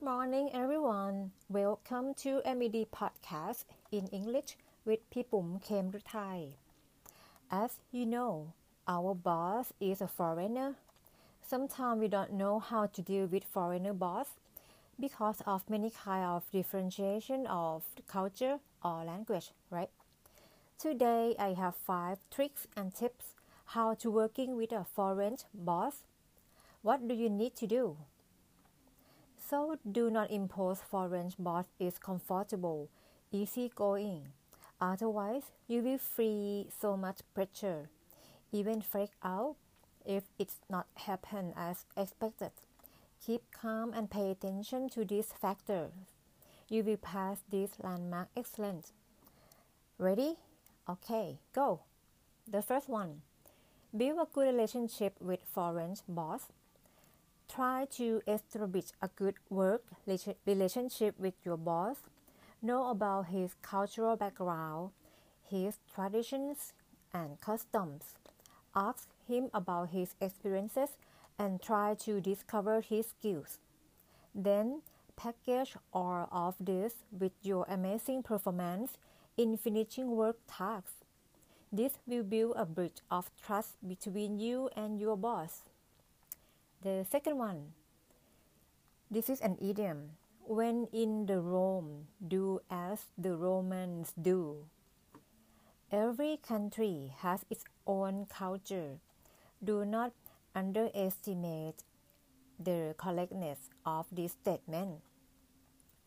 Good morning, everyone. Welcome to MED Podcast in English with Pipum Kemrutai. As you know, our boss is a foreigner. Sometimes we don't know how to deal with foreigner boss because of many kind of differentiation of culture or language, right? Today, I have five tricks and tips how to working with a foreign boss. What do you need to do? So do not impose foreign boss is comfortable, easygoing. Otherwise, you will feel so much pressure, even freak out if it's not happen as expected. Keep calm and pay attention to these factors. You will pass this landmark excellent. Ready? Okay, go. The first one. Build a good relationship with foreign boss. Try to establish a good work relationship with your boss. Know about his cultural background, his traditions and customs. Ask him about his experiences and try to discover his skills. Then package all of this with your amazing performance in finishing work tasks. This will build a bridge of trust between you and your boss. The second one. This is an idiom. When in the Rome, do as the Romans do. Every country has its own culture. Do not underestimate the correctness of this statement.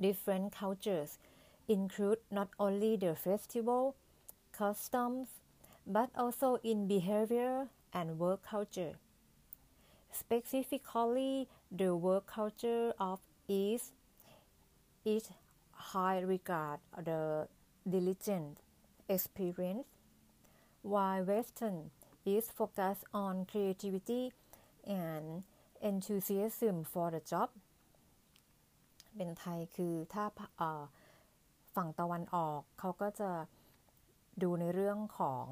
Different cultures include not only the festival, customs, but also in behavior and work culture. Specifically, the work culture of East is high regard the diligent experience, while Western is focused on creativity and enthusiasm for the job เป็นไทยคือถ้าฝั่งตะวันออกเขาก็จะดูในเรื่องของ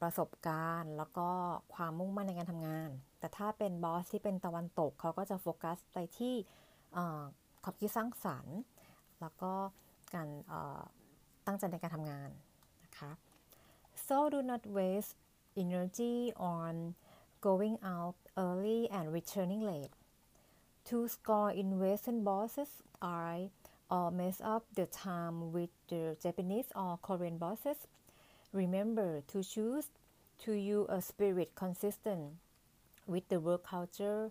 ประสบการณ์ แล้วก็ความมุ่งมั่นในการทำงาน แต่ถ้าเป็นบอสที่เป็นตะวันตกเขาก็จะโฟกัสไปที่ความคิดสร้างสรรค์ แล้วก็การตั้งใจในการทำงานนะคะ so do not waste energy on going out early and returning late to score in Western bosses are or mess up the time with the Japanese or Korean bosses remember to choose to you a spirit consistent with the work culture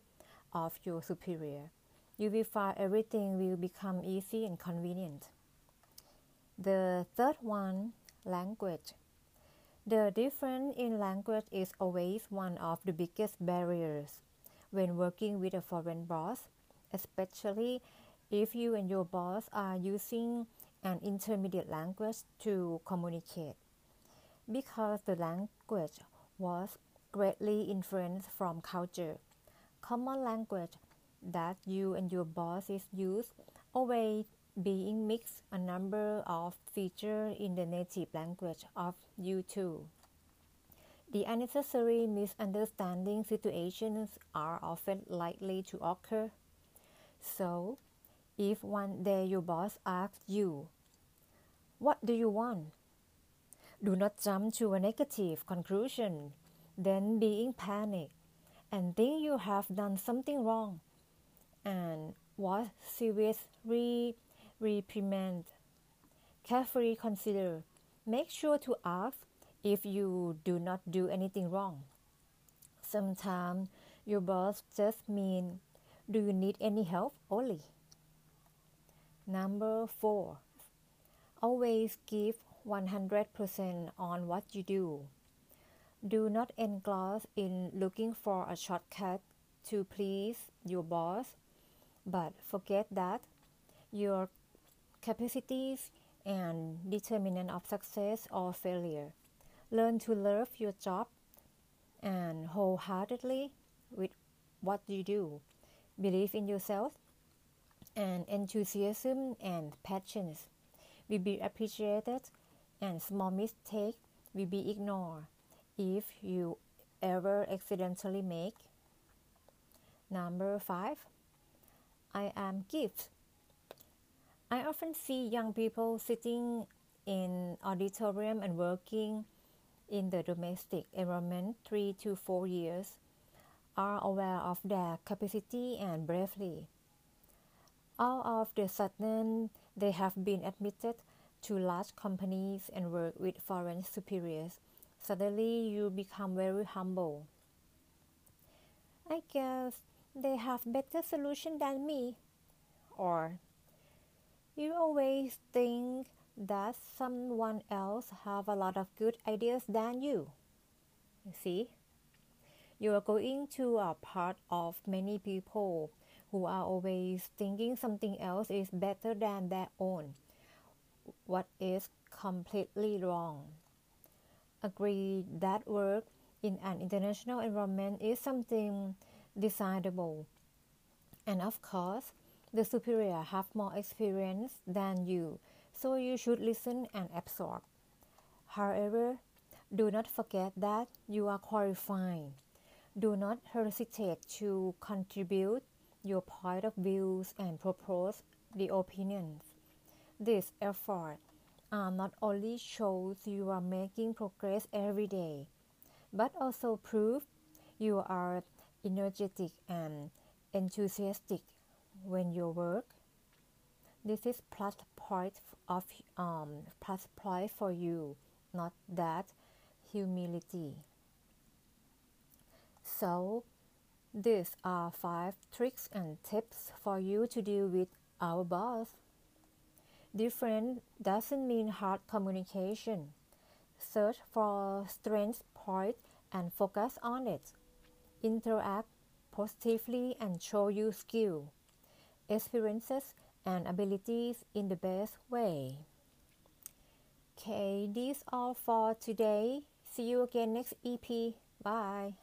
of your superior you will find everything will become easy and convenient. The third one, language. The difference in language is always one of the biggest barriers when working with a foreign boss, especially if you and your boss are using an intermediate language to communicate. Because the language was greatly influenced from culture, common language that you and your bosses use always being mixed a number of features in the native language of you too. The unnecessary misunderstanding situations are often likely to occur. So, if one day your boss asks you, What do you want? Do not jump to a negative conclusion, then be in panic and think you have done something wrong and what was seriously reprimand. Carefully consider. Make sure to ask if you do not do anything wrong. Sometimes your boss just mean, do you need any help only? Number four, always give 100% on what you do. Do not engross in looking for a shortcut to please your boss but forget that your capacities and determinant of success or failure. Learn to love your job and wholeheartedly with what you do. Believe in yourself and enthusiasm and patience will be appreciated and small mistakes will be ignored if you ever accidentally make. Number five, I am gift I often see young people sitting in auditorium and working in the domestic environment three to four years are aware of their capacity and bravely. All of the sudden, they have been admitted to large companies and work with foreign superiors. Suddenly, you become very humble. I guess they have better solution than me. Or you always think that someone else have a lot of good ideas than you. You see? You are going to a part of many people who are always thinking something else is better than their own. What is completely wrong. Agree that work in an international environment is something desirable. And of course, the superior have more experience than you, so you should listen and absorb. However, do not forget that you are qualified. Do not hesitate to contribute your point of views and propose the opinions. This effort uh, not only shows you are making progress every day, but also prove you are energetic and enthusiastic when you work. This is plus point of um, plus point for you, not that humility. So, these are five tricks and tips for you to deal with our boss. Different doesn't mean hard communication. Search for strength point and focus on it. Interact positively and show your skill, experiences, and abilities in the best way. Okay, this all for today. See you again next EP. Bye.